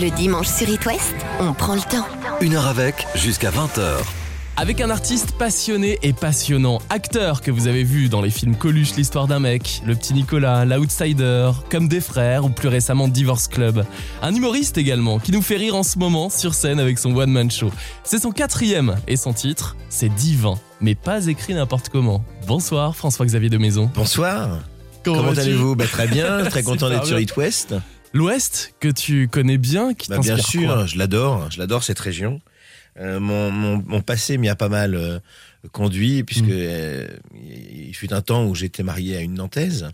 Le dimanche sur It West, on prend le temps. Une heure avec, jusqu'à 20h. Avec un artiste passionné et passionnant, acteur que vous avez vu dans les films Coluche, l'histoire d'un mec, Le petit Nicolas, L'Outsider, Comme des frères ou plus récemment Divorce Club. Un humoriste également qui nous fait rire en ce moment sur scène avec son one man show. C'est son quatrième et son titre, c'est Divin, mais pas écrit n'importe comment. Bonsoir François-Xavier de Maison. Bonsoir. Comment, allez-vous? Bah, Très bien, très content d'être sur. It West. L'Ouest que tu connais bien, qui Bah, bien sûr, je l'adore, je l'adore cette région. Euh, mon, mon, mon passé m'y a pas mal euh, conduit, puisque Mm. euh, il fut un temps où j'étais marié à une Nantaise.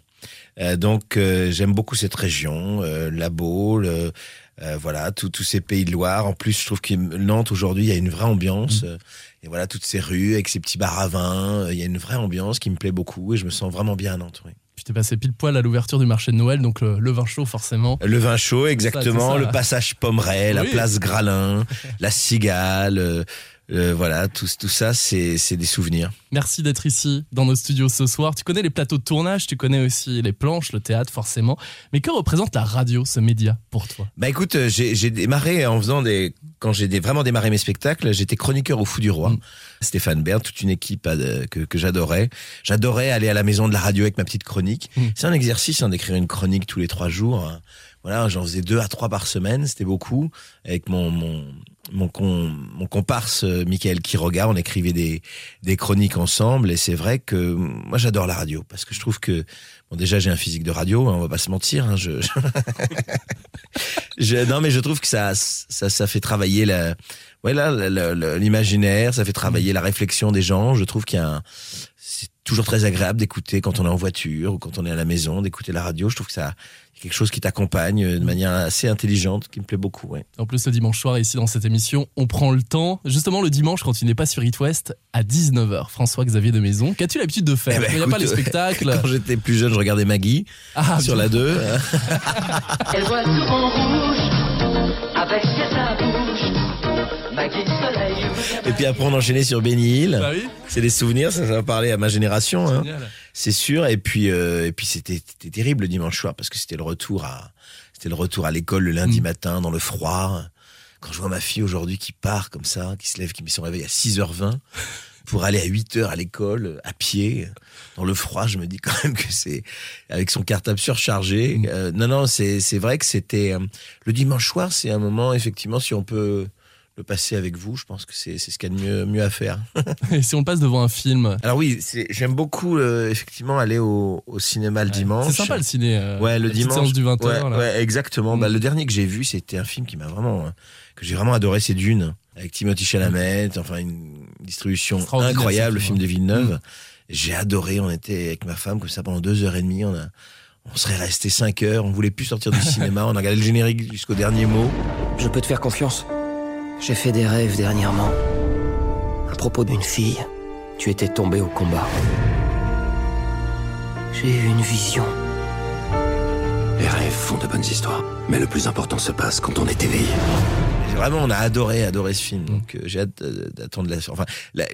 Euh, donc euh, j'aime beaucoup cette région, euh, la Baule, voilà, tous tous ces pays de Loire. En plus, je trouve que Nantes aujourd'hui, il y a une vraie ambiance. Mm. euh, et voilà, toutes ces rues avec ces petits bars à vin, euh, il y a une vraie ambiance qui me plaît beaucoup et je me sens vraiment bien à Nantes. oui. T'es passé pile poil à l'ouverture du marché de Noël, donc le, le vin chaud forcément. Le vin chaud, exactement. ça. le passage Pommeret, la place Gralin, la Cigale. Euh, voilà, tout, tout ça, c'est des souvenirs. Merci d'être ici dans nos studios ce soir. Tu connais les plateaux de tournage, tu connais aussi les planches, le théâtre forcément. Mais que représente la radio, ce média, pour toi? Bah écoute, euh, j'ai démarré en faisant des. Quand j'ai vraiment démarré mes spectacles, j'étais chroniqueur au Fou du Roi. Mm. Stéphane Bern, toute une équipe euh, que, que j'adorais. J'adorais aller à la maison de la radio avec ma petite chronique. Mm. C'est un exercice hein, d'écrire une chronique tous les trois jours. hein. Voilà, j'en faisais deux à trois par semaine, c'était beaucoup. Avec mon mon mon, mon comparse euh, Michael Quiroga, on écrivait des des chroniques ensemble. Et c'est vrai que euh, moi j'adore la radio parce que je trouve que bon déjà j'ai un physique de radio, hein, on va pas se mentir. Hein, je, je- non, mais je trouve que ça, ça, ça fait travailler la, ouais, l'imaginaire, ça fait travailler la réflexion des gens. Je trouve qu'il y a un, toujours très agréable d'écouter quand on est en voiture ou quand on est à la maison, d'écouter la radio. Je trouve que ça, quelque chose qui t'accompagne euh, de manière assez intelligente, qui me plaît beaucoup. Ouais. En plus, le dimanche soir, ici dans cette émission, on prend le temps. Justement, le dimanche, quand tu n'es pas sur It West, à 19h, François-Xavier de Maison, qu'as-tu l'habitude de faire? Eh ben, Il n'y a pas les écoute, spectacles. Quand j'étais plus jeune, je regardais Maggie Ah, sur bien. la 2. Elle voit tout en rouge, avec ses bouche. Et puis après, on enchaînait sur Benny Hill. Bah oui. C'est des souvenirs, ça, ça va parler à ma génération. Hein. Génial. C'est sûr. Et puis, euh, et puis c'était, terrible le dimanche soir parce que c'était le retour à, c'était le retour à l'école le lundi Mm. matin dans le froid. Quand je vois ma fille aujourd'hui qui part comme ça, qui se lève, qui met son réveil à 6h20 pour aller à 8h à l'école, à pied, dans le froid, je me dis quand même que c'est, avec son cartable surchargé. Mm. Euh, non, non, c'est, c'est vrai que c'était, euh, le dimanche soir, c'est un moment, effectivement, si on peut le passer avec vous, je pense que c'est, c'est ce qu'il y a de mieux, mieux à faire. Et si on passe devant un film? Alors oui, j'aime beaucoup euh, effectivement aller au, au cinéma le dimanche. C'est sympa le ciné. euh, Ouais, le dimanche. séance du 20h. ouais, ouais, exactement. Mm. Bah, le dernier que j'ai vu, c'était un film qui m'a vraiment, euh, que j'ai vraiment adoré, c'est Dune, avec Timothy Chalamet. Enfin, une distribution incroyable, le film, de. Villeneuve. J'ai adoré. On était avec ma femme comme ça pendant deux heures et demie. On a, on serait resté cinq heures. On voulait plus sortir du cinéma. On a regardé le générique jusqu'au dernier mot. Je peux te faire confiance. J'ai fait des rêves dernièrement. À propos d'une fille, tu étais tombé au combat. J'ai eu une vision. Les rêves font de bonnes histoires. Mais le plus important se passe quand on est éveillé. Vraiment, on a adoré, adoré ce film. Mm. Donc, euh, j'ai hâte euh, d'attendre la, enfin,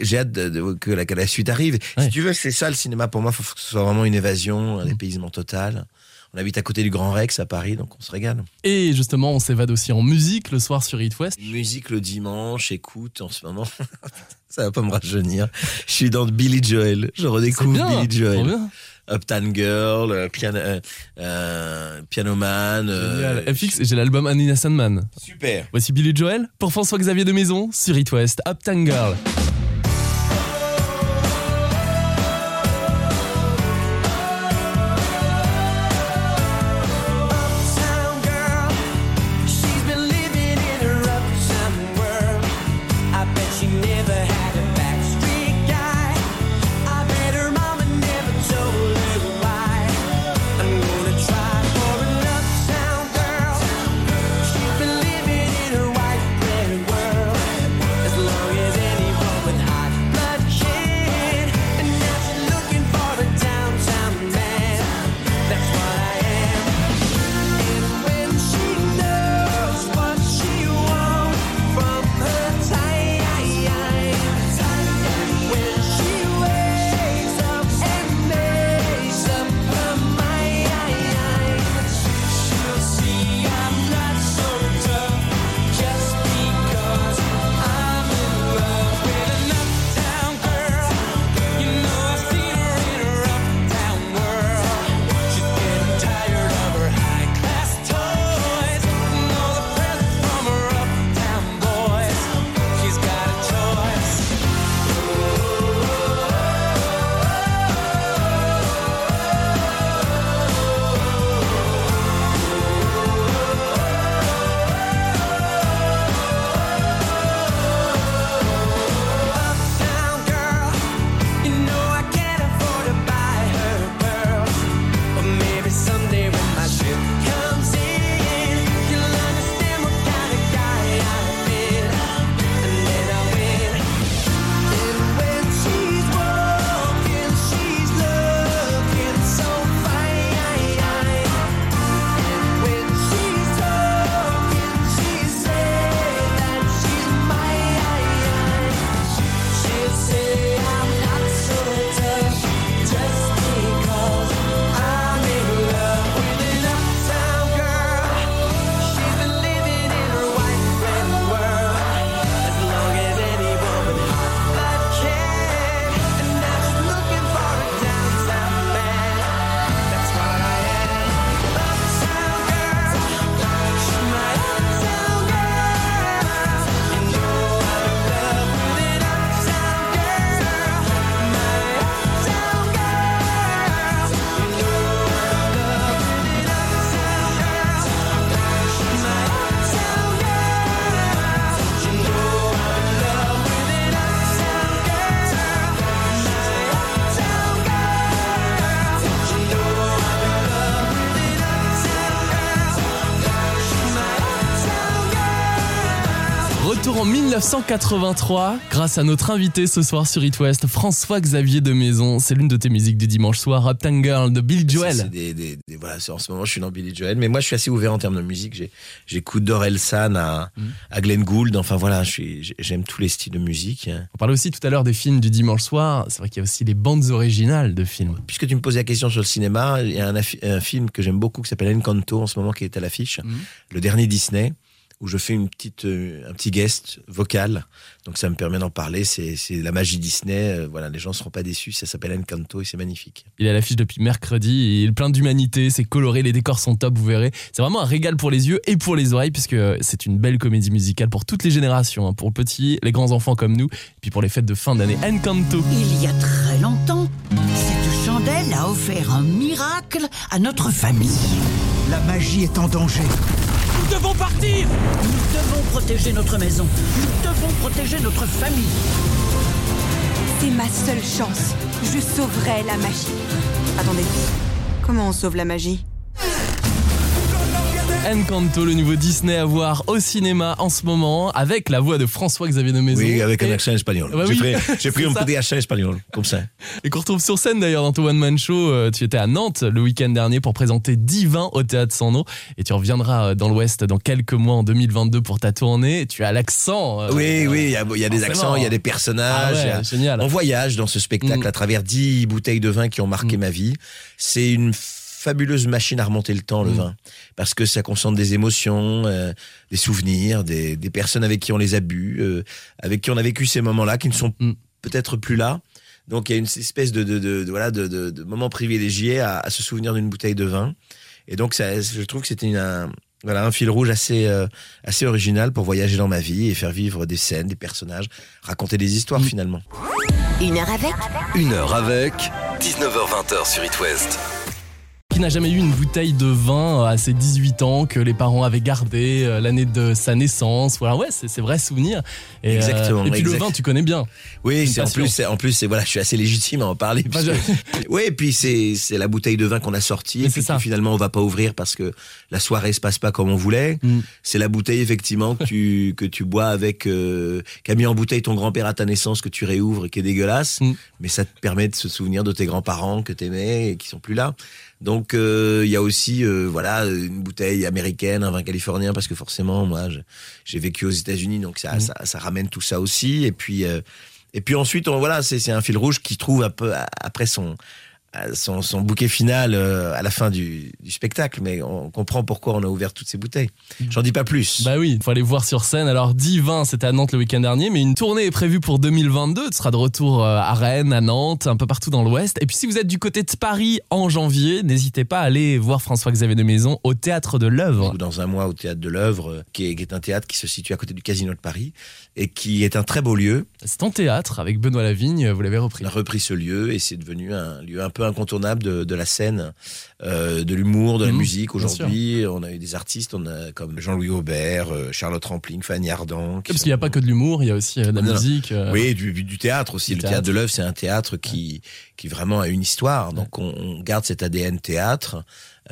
j'ai hâte de- de- que, la, que la suite arrive. Ouais. Si tu veux, c'est ça le cinéma pour moi. Faut que ce soit vraiment une évasion, Mm. un dépaysement total. On habite à côté du Grand Rex à Paris, donc on se régale. Et justement, on s'évade aussi en musique le soir sur It West. Musique le dimanche, écoute en ce moment. ça va pas me rajeunir. Je suis dans Billy Joel. Je redécouvre bien, Billy Joel. bien. Uptown Girl, euh, piano, euh, euh, Pianoman. euh, Génial. FX, j'ai l'album Anina Sandman. Super. Voici Billy Joel pour François-Xavier de Maison sur It West, Uptown Girl. Retour en 1983, grâce à notre invité ce soir sur It West, François-Xavier de Maison. C'est l'une de tes musiques du dimanche soir, Uptown Girl de Bill C'est- Joel. c'est des- des- des- voilà, en ce moment, je suis dans Billy Joel, mais moi, je suis assez ouvert en termes de musique. J'écoute d'Orelsan à, Mm. à Glenn Gould. Enfin voilà, j'aime tous les styles de musique. On parlait aussi tout à l'heure des films du dimanche soir. C'est vrai qu'il y a aussi les bandes originales de films. Puisque tu me posais la question sur le cinéma, il y a un, film que j'aime beaucoup qui s'appelle Encanto en ce moment qui est à l'affiche, Mhm. le dernier Disney, où je fais une petite, euh, un petit guest vocal. Donc ça me permet d'en parler. C'est c'est la magie Disney. Euh, voilà, les gens seront pas déçus. Ça s'appelle Encanto et c'est magnifique. Il est à l'affiche depuis mercredi. Il est plein d'humanité, c'est coloré, les décors sont top, vous verrez. C'est vraiment un régal pour les yeux et pour les oreilles, puisque c'est une belle comédie musicale pour toutes les générations, hein, pour le petit, les grands enfants comme nous, et puis pour les fêtes de fin d'année. Encanto. Il y a très longtemps, cette chandelle a offert un miracle à notre famille. La magie est en danger. Nous devons partir Nous devons protéger notre maison. Nous devons protéger notre famille. C'est ma seule chance. Je sauverai la magie. Attendez. Comment on sauve la magie? Encanto, le nouveau Disney à voir au cinéma en ce moment, avec la voix de François-Xavier de Maison. Oui, avec un accent espagnol. Bah J'ai oui, pris, j'ai c'est pris un ça. petit accent espagnol, comme ça. Et qu'on retrouve sur scène d'ailleurs dans ton One Man Show. Euh, Tu étais à Nantes le week-end dernier pour présenter Divin au théâtre sans nom. Et tu reviendras euh, dans l'Ouest dans quelques mois en 2022 pour ta tournée. Tu as l'accent. euh, Oui, oui, il y a, il y a des accents, il y a des Ah personnages. ouais, il y a- génial. On voyage dans ce spectacle Mm. à travers dix bouteilles de vin qui ont marqué Mm. ma vie. C'est une fabuleuse machine à remonter le temps, le Mm. vin. Parce que ça concentre des émotions, euh, des souvenirs, des, des personnes avec qui on les a bu, euh, avec qui on a vécu ces moments-là, qui ne sont Mm. peut-être plus là. Donc il y a une espèce de, de, de, de- voilà, de, de, de moment privilégié à, à se souvenir d'une bouteille de vin. Et donc ça, je trouve que c'était un, voilà, un fil rouge assez, euh, assez original pour voyager dans ma vie et faire vivre des scènes, des personnages, raconter des histoires Mm. finalement. Une heure avec Une heure avec 19h-20h sur It West. Qui n'a jamais eu une bouteille de vin à ses 18 ans que les parents avaient gardé euh, l'année de sa naissance. Voilà, ouais, c'est vrai souvenir. Et, euh, Exactement, et puis le vin, tu connais bien. Oui, c'est en plus, en plus, voilà, je suis assez légitime à en parler. Oui, et puis c'est la bouteille de vin qu'on a sortie et puis ça. finalement on va pas ouvrir parce que la soirée se passe pas comme on voulait. Mm. C'est la bouteille effectivement que tu que tu bois avec euh, qu'a mis en bouteille ton grand-père à ta naissance que tu réouvres et qui est dégueulasse, Mm. mais ça te permet de se souvenir de tes grands-parents que t'aimais et qui sont plus là. Donc euh, il y a aussi euh, voilà une bouteille américaine, un vin californien parce que forcément moi j'ai vécu aux États-Unis donc ça, Mm. ça ça ramène tout ça aussi et puis euh, et puis ensuite, on, voilà, c'est c'est un fil rouge qui trouve un peu après son son, son bouquet final euh, à la fin du, du spectacle, mais on comprend pourquoi on a ouvert toutes ces bouteilles. J'en dis pas plus. Bah oui, il faut aller voir sur scène. Alors, Divin, c'était à Nantes le week-end dernier, mais une tournée est prévue pour 2022. Tu seras de retour euh, à Rennes, à Nantes, un peu partout dans l'Ouest. Et puis, si vous êtes du côté de Paris en janvier, n'hésitez pas à aller voir François-Xavier de Maison au Théâtre de l'œuvre. Dans un mois au théâtre de l'œuvre, euh, qui est, qui est un théâtre qui se situe à côté du Casino de Paris et qui est un très beau lieu. C'est en théâtre avec Benoît Lavigne, vous l'avez repris. On a repris ce lieu et c'est devenu un lieu un peu incontournable de, de la scène, euh, de l'humour, de la Mhm, musique. Aujourd'hui, on a eu des artistes, on a comme Jean-Louis Aubert, euh, Charlotte Rampling, Fanny Ardant. qui Parce sont- qu'il n'y a pas que de l'humour, il y a aussi euh, de la Non, musique. euh, Oui, du, du théâtre aussi. Du le théâtre. théâtre, de l'œuvre, c'est un théâtre qui, qui vraiment a une histoire. Donc on, on garde cet ADN théâtre,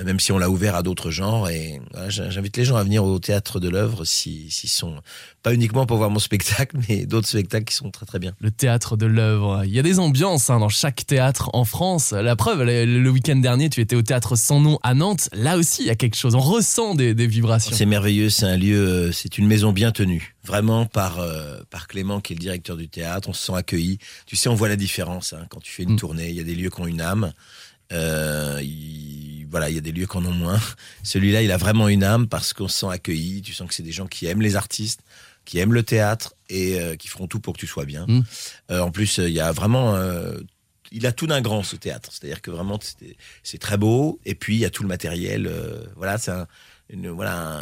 même si on l'a ouvert à d'autres genres. Et voilà, j'invite les gens à venir au théâtre de l'œuvre s'ils sont pas uniquement pour voir mon spectacle, mais d'autres spectacles qui sont très très bien. Le théâtre de l'œuvre. Il y a des ambiances hein, dans chaque théâtre en France. La preuve, le, le week-end dernier, tu étais au théâtre sans nom à Nantes. Là aussi, il y a quelque chose. On ressent des, des vibrations. C'est merveilleux, c'est un lieu, euh, c'est une maison bien tenue, vraiment par euh, par Clément qui est le directeur du théâtre. On se sent accueilli. Tu sais, on voit la différence hein, quand tu fais une Mm. tournée. Il y a des lieux qui ont une âme. Euh, il- voilà, il y a des lieux qui en ont moins. Celui-là, il a vraiment une âme parce qu'on se sent accueilli. Tu sens que c'est des gens qui aiment les artistes, qui aiment le théâtre et euh, qui feront tout pour que tu sois bien. Mm. Euh, en plus, euh, il y a vraiment il a tout d'un grand ce théâtre, c'est-à-dire que vraiment c'est- c'est très beau et puis il y a tout le matériel. euh, voilà, c'est un, une- voilà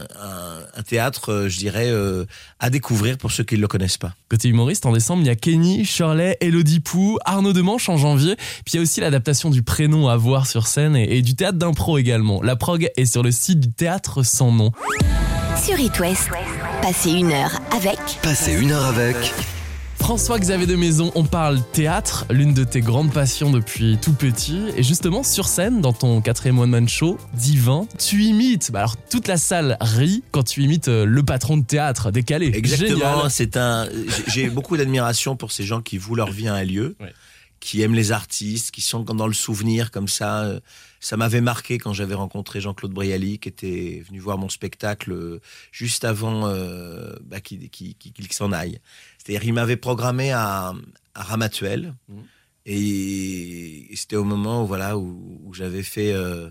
un, théâtre, euh, je dirais, euh, à découvrir pour ceux qui ne le connaissent pas. Côté humoriste, en décembre, il y a Kenny, Shirley, Elodie Pou, Arnaud Demanche en janvier. Puis il y a aussi l'adaptation du prénom à voir sur scène et, et du théâtre d'impro également. La prog est sur le site du théâtre sans nom. Sur It West, passez une heure avec Passez une heure avec François-Xavier de Maison, on parle théâtre, l'une de tes grandes passions depuis tout petit. Et justement, sur scène, dans ton quatrième One Man Show, Divin, tu imites, bah alors toute la salle rit quand tu imites euh, le patron de théâtre, décalé. Exactement, c'est un. j'ai- J'ai beaucoup d'admiration pour ces gens qui vouent leur vie à un lieu, Ouais. qui aiment les artistes, qui sont dans le souvenir comme ça. Ça m'avait marqué quand j'avais rencontré Jean-Claude Brialy, qui était venu voir mon spectacle euh, juste avant euh, bah, qu'il s'en aille. C'est-à-dire, il m'avait programmé à, à Ramatuel, Mhm. et, et c'était au moment où voilà où, où j'avais fait. euh,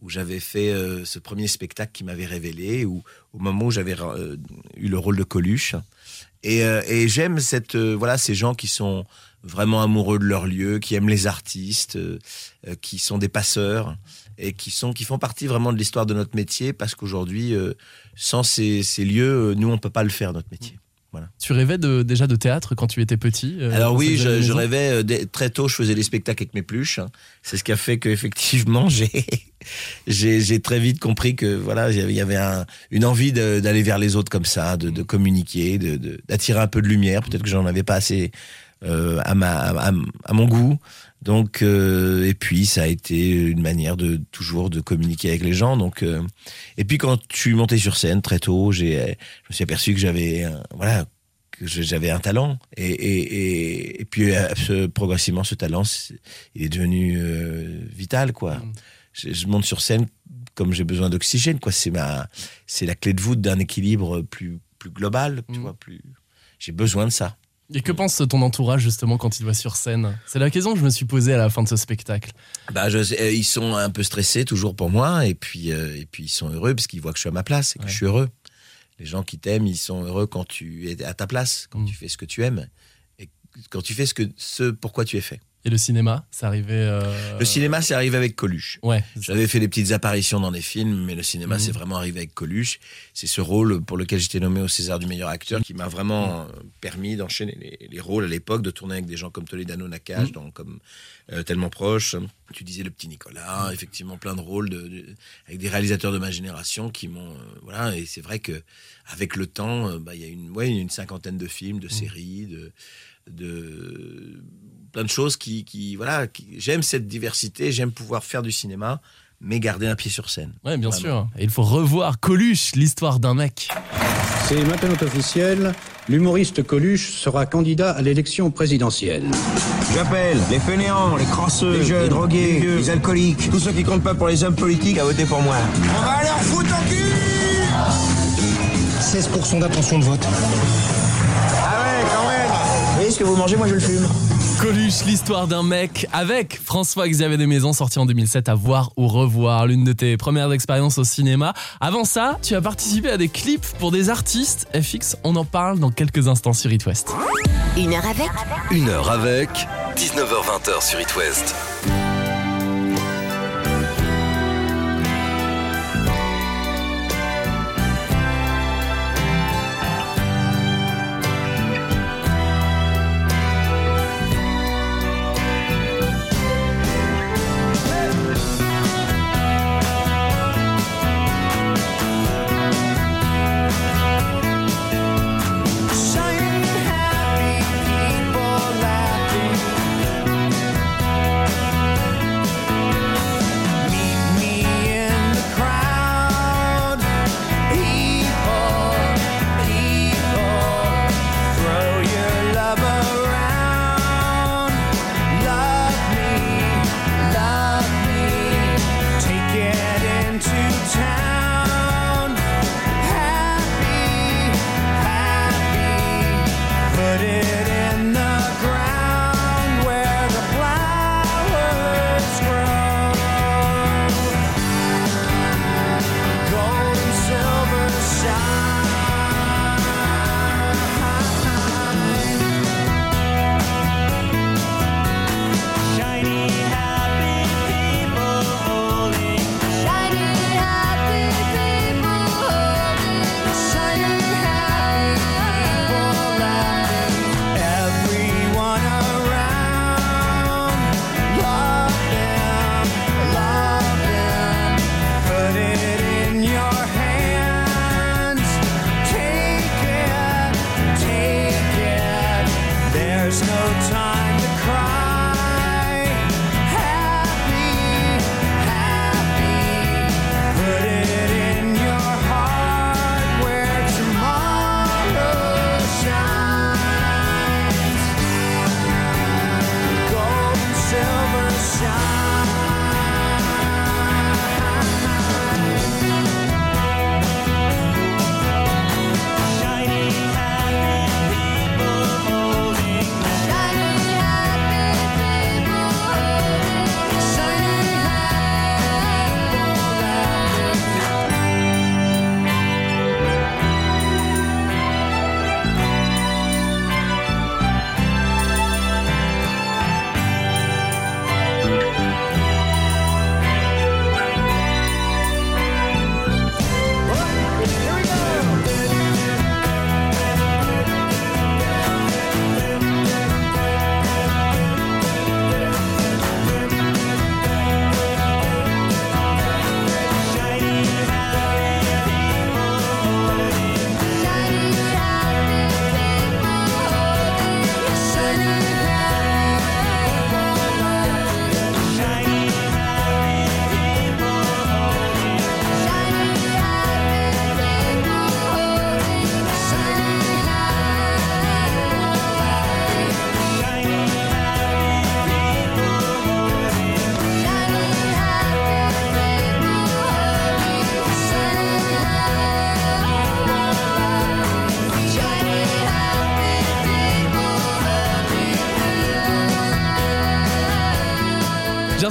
où fait euh, ce premier spectacle qui m'avait révélé, ou au moment où j'avais eu le rôle de Coluche. Et, euh, et j'aime cette euh, voilà ces gens qui sont vraiment amoureux de leur lieu, qui aiment les artistes, euh, qui sont des passeurs et qui sont qui font partie vraiment de l'histoire de notre métier parce qu'aujourd'hui sans ces, ces lieux nous on peut pas le faire notre métier. Tu rêvais de, déjà de théâtre quand tu étais petit euh, Alors oui, je, rêvais euh, dès- très tôt, je faisais des spectacles avec mes pluches. C'est ce qui a fait que effectivement j'ai très vite compris que voilà, il y avait- un, une envie d'aller vers les autres comme ça, de, de communiquer, de- d'attirer un peu de lumière. Peut-être que j'en avais pas assez euh, à ma à, à mon goût. Donc euh, et puis ça a été une manière de toujours de communiquer avec les gens. Donc euh, et puis quand je suis monté sur scène très tôt, j'ai je me suis aperçu que j'avais un- voilà que j'avais un talent et et, et, et puis progressivement ce talent il est devenu vital quoi. Mm. Je, je monte sur scène comme j'ai besoin d'oxygène quoi. C'est ma c'est la clé de voûte d'un équilibre plus plus global. Tu Mm. vois plus j'ai besoin de ça. Et que pense ton entourage justement quand il voit sur scène? C'est la question que je me suis posée à la fin de ce spectacle. Bah, je, euh, ils sont un peu stressés toujours pour moi, et puis euh, et puis ils sont heureux parce qu'ils voient que je suis à ma place et que Ouais. je suis heureux. Les gens qui t'aiment, ils sont heureux quand tu es à ta place, quand Mm. tu fais ce que tu aimes et quand tu fais ce que ce pourquoi tu es fait. Et le cinéma, ça arrivait. euh, Le cinéma, c'est arrivé avec Coluche. Ouais. J'avais fait des petites apparitions dans des films, mais le cinéma, Mhm. c'est vraiment arrivé avec Coluche. C'est ce rôle pour lequel j'étais nommé au César du meilleur acteur qui m'a vraiment euh, permis d'enchaîner les, les rôles à l'époque, de tourner avec des gens comme Toledano Nakash, Mhm. comme euh, Tellement Proche. Tu disais le petit Nicolas, effectivement plein de rôles de, de- avec des réalisateurs de ma génération qui m'ont... euh, voilà, et c'est vrai que avec le temps, bah, il y a une, ouais, une cinquantaine de films, de séries, de de plein de choses qui, qui voilà qui- j'aime cette diversité j'aime pouvoir faire du cinéma mais garder un pied sur scène Ouais, bien Vraiment. sûr. Et il faut revoir Coluche, l'histoire d'un mec. C'est maintenant officiel, l'humoriste Coluche sera candidat à l'élection présidentielle. J'appelle les fainéants, les crasseux, les jeunes, les drogués, les, alcooliques, tous ceux qui comptent pas pour les hommes politiques à voter pour moi. On va leur foutre en cul 16% d'attention de vote. Ah ouais, quand même Vous voyez ce que vous mangez, moi je le fume. Coluche, l'histoire d'un mec avec François-Xavier Desmaisons, sorti en 2007 à voir ou revoir, l'une de tes premières expériences au cinéma. Avant ça, tu as participé à des clips pour des artistes. FX, on en parle dans quelques instants sur It West. Une heure avec Une heure avec 19h20 sur It West.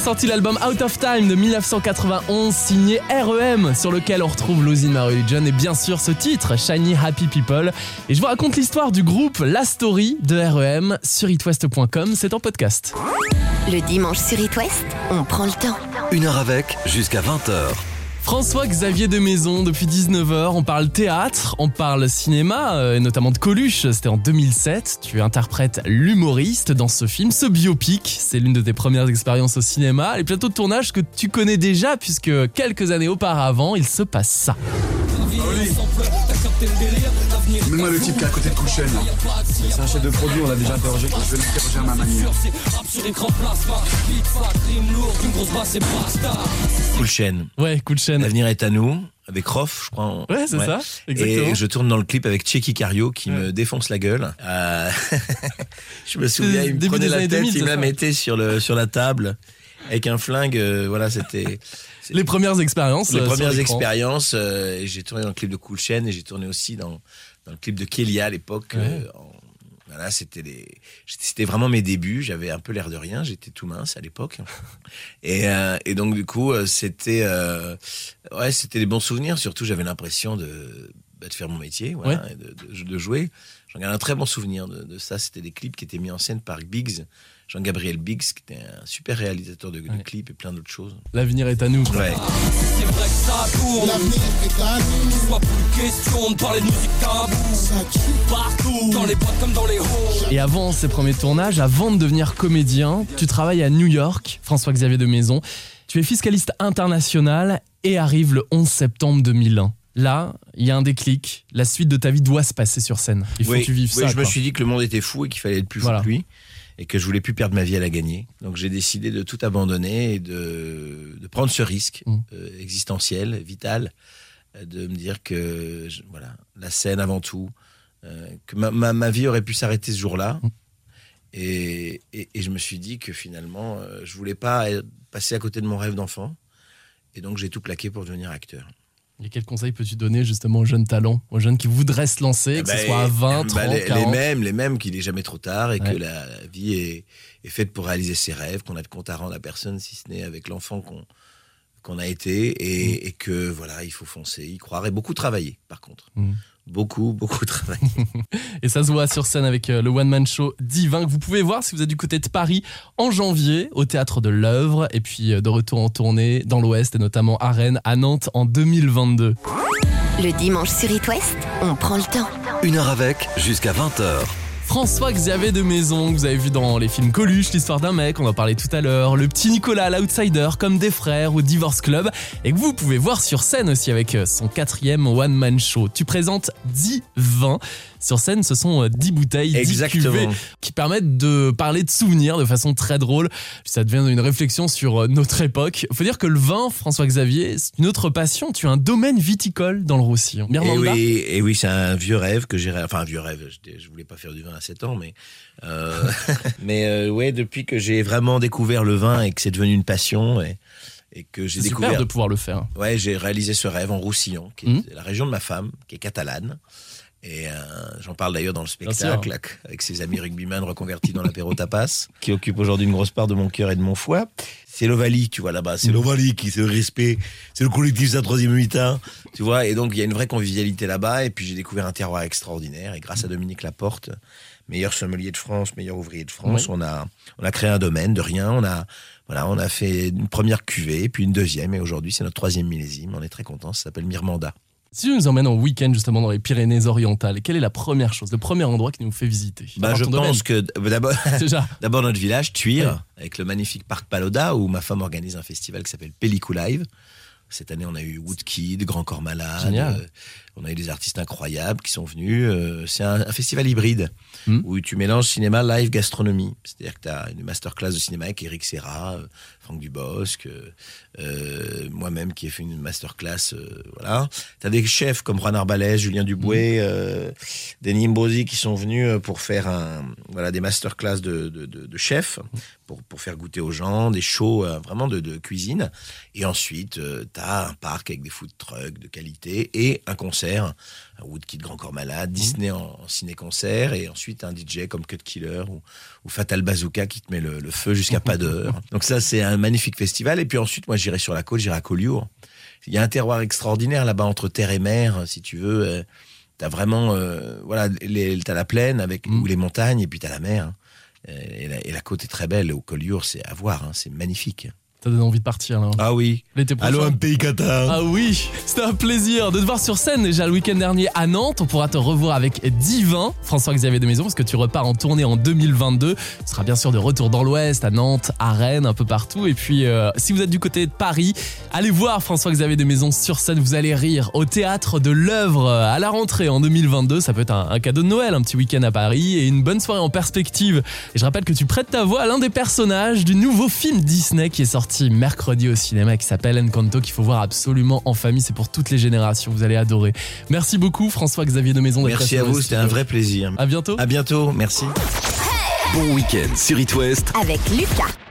Sorti l'album Out of Time de 1991 signé REM sur lequel on retrouve Losing My Religion et bien sûr ce titre Shiny Happy People. Et je vous raconte l'histoire du groupe La Story de REM sur itwest.com, c'est en podcast. Le dimanche sur It West, on prend le temps. Une heure avec, jusqu'à 20h. François-Xavier de Maison, depuis 19h, on parle théâtre, on parle cinéma, euh, et notamment de Coluche, c'était en 2007. Tu interprètes l'humoriste dans ce film, ce biopic. C'est l'une de tes premières expériences au cinéma. Les plateaux de tournage que tu connais déjà, puisque quelques années auparavant, il se passe ça. Mets-moi le type qui est à côté de Kouchen, là. C'est un chef de produit, on l'a déjà interrogé. Je vais l'interroger à ma manière. Chaîne. Ouais, chaîne. L'avenir est à nous. Avec Rof, je crois. Ouais, c'est ça, exactement. Et je tourne dans le clip avec Checky Cario qui me défonce la gueule. Euh, je me souviens, il me prenait la tête, 2000, il me la mettait sur, le, sur la table avec un flingue. euh, voilà, c'était Les premières expériences. les euh, premières expériences. euh, j'ai tourné dans le clip de Cool Chain et j'ai tourné aussi dans, dans le clip de Kélia à l'époque. euh, voilà, c'était les, c'était vraiment mes débuts. J'avais un peu l'air de rien. J'étais tout mince à l'époque. Et, euh, et donc du coup, c'était, ouais, c'était des bons souvenirs. Surtout, j'avais l'impression de, de faire mon métier, voilà, et de, de- de jouer. J'en garde un très bon souvenir de, de ça. C'était des clips qui étaient mis en scène par Biggs, Jean-Gabriel Biggs, qui était un super réalisateur de, de clips et plein d'autres choses. L'avenir est à nous. Ouais. C'est vrai que ça tourne. L'avenir est à nous. Soit plus question de parler de musique tabou. Ça tue partout. Dans les boîtes comme dans les halls. Et avant ces premiers tournages, avant de devenir comédien, tu travailles à New York, François-Xavier de Maison. Tu es fiscaliste international et arrive le 11 septembre 2001. Là, il y a un déclic. La suite de ta vie doit se passer sur scène. Il faut oui, que tu vives oui, ça. je me suis dit que le monde était fou et qu'il fallait être plus Voilà. fou que lui et que je voulais plus perdre ma vie à la gagner. Donc j'ai décidé de tout abandonner et de, de prendre ce risque Mm. euh, existentiel, vital, euh, de me dire que je- voilà, la scène avant tout, euh, que ma, ma, ma vie aurait pu s'arrêter ce jour-là. Mm. Et, et, et je me suis dit que finalement, euh, je voulais pas passer à côté de mon rêve d'enfant. Et donc j'ai tout plaqué pour devenir acteur. Et quels conseils peux-tu donner justement aux jeunes talents, aux jeunes qui voudraient se lancer, que Eh ce ben, soit à 20, bah, 30, les, les 40 mêmes, les mêmes qu'il est jamais trop tard et Ouais. que la vie est, est faite pour réaliser ses rêves, qu'on a de compte à rendre à personne si ce n'est avec l'enfant qu'on qu'on a été et, Mm. et que voilà, il faut foncer, y croire et beaucoup travailler par contre. Mm. Beaucoup, beaucoup travailler. Et ça se voit sur scène avec euh, le One Man Show Divin que vous pouvez voir si vous êtes du côté de Paris en janvier au théâtre de l'œuvre et puis euh, de retour en tournée dans l'Ouest et notamment à Rennes, à Nantes en 2022. Le dimanche sur It West, on prend le temps. Une heure avec, jusqu'à 20h. François Xavier de Maison, que vous avez vu dans les films Coluche, l'histoire d'un mec, on en parlait tout à l'heure, le petit Nicolas, l'outsider, comme des frères ou Divorce Club, et que vous pouvez voir sur scène aussi avec euh, son quatrième One Man Show. Tu présentes 10 vins. Sur scène, ce sont euh, 10 bouteilles, 10 Exactement. cuvées qui permettent de parler de souvenirs de façon très drôle. Ça devient une réflexion sur euh, notre époque. Faut dire que le vin, François Xavier, c'est une autre passion. Tu as un domaine viticole dans le Roussillon. Et Mirmanda oui, et oui, c'est un vieux rêve que j'ai, enfin un vieux rêve. Je voulais pas faire du vin à 7 ans, mais euh, mais euh, ouais, depuis que j'ai vraiment découvert le vin et que c'est devenu une passion et, et que j'ai C'est super découvert de pouvoir le faire. Ouais, j'ai réalisé ce rêve en Roussillon, qui est Mhm. la région de ma femme, qui est catalane. Et euh, j'en parle d'ailleurs dans le spectacle sûr. avec- avec ses amis rugbyman reconvertis dans l'apéro tapas, qui occupe aujourd'hui une grosse part de mon cœur et de mon foie. C'est l'Ovalie, tu vois là-bas. C'est l'Ovalie qui, c'est le respect, c'est le collectif de la troisième mi-temps, tu vois. Et donc il y a une vraie convivialité là-bas. Et puis j'ai découvert un terroir extraordinaire. Et grâce à Dominique Laporte, meilleur sommelier de France, meilleur ouvrier de France, Oui. on a on a créé un domaine de rien. On a voilà, on a fait une première cuvée, puis une deuxième, et aujourd'hui c'est notre troisième millésime. On est très contents. Ça s'appelle Mirmanda. Si tu nous emmènes en week-end justement dans les Pyrénées-Orientales, quelle est la première chose, le premier endroit qui nous fait visiter? Bah, je pense domaine. que euh, d'abord, notre village, Tuire, avec le magnifique parc Paloda, où ma femme organise un festival qui s'appelle Pellicou Live. Cette année, on a eu Woodkid, Grand Corps Malade. Génial. On a eu des artistes incroyables qui sont venus. euh, c'est un, un festival hybride Hmm. où tu mélanges cinéma, live, gastronomie. C'est-à-dire que tu as une masterclass de cinéma avec Eric Serra, euh, Franck Dubosc, euh, moi-même qui ai fait une masterclass. euh, voilà. Tu as des chefs comme Juan Arbalès, Julien Duboué, euh, Denis Mbosi qui sont venus pour faire un, voilà, des masterclass de, de, de, de chefs, pour, pour faire goûter aux gens, des shows vraiment de, de cuisine. Et ensuite, tu as un parc avec des food trucks de qualité et un concert ciné-concert, Woodkid Grand Corps Malade, Disney en, en ciné-concert, et ensuite un DJ comme Cut Killer ou, ou Fatal Bazooka qui te met le, le feu jusqu'à pas d'heure. Donc ça, c'est un magnifique festival. Et puis ensuite, moi, j'irai sur la côte, j'irai à Collioure. Il y a un terroir extraordinaire là-bas entre terre et mer, si tu veux. Euh, T'as vraiment, euh, voilà, t'as la plaine avec ou les montagnes, et puis t'as la mer. hein. Et la, et la côte est très belle. Au Collioure, c'est à voir, hein, c'est magnifique. Ça donne envie de partir là. Ah oui. L'été prochain. Allô, un pays Qatar. Ah oui, c'était un plaisir de te voir sur scène déjà le week-end dernier à Nantes. On pourra te revoir avec Divin, François-Xavier de Maison, parce que tu repars en tournée en 2022. Tu seras bien sûr de retour dans l'Ouest, à Nantes, à Rennes, un peu partout. Et puis, euh, si vous êtes du côté de Paris, allez voir François-Xavier de Maison sur scène. Vous allez rire au théâtre de l'œuvre à la rentrée en 2022. Ça peut être un, un cadeau de Noël, un petit week-end à Paris et une bonne soirée en perspective. Et je rappelle que tu prêtes ta voix à l'un des personnages du nouveau film Disney qui est sorti mercredi au cinéma qui s'appelle Encanto qu'il faut voir absolument en famille. C'est pour toutes les générations. Vous allez adorer. Merci beaucoup François-Xavier de Maison. d'être Merci à vous, c'était un vrai plaisir. À bientôt. À bientôt, merci. Bon week-end sur It West Avec Lucas.